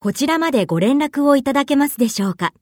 こちらまでご連絡をいただけますでしょうか。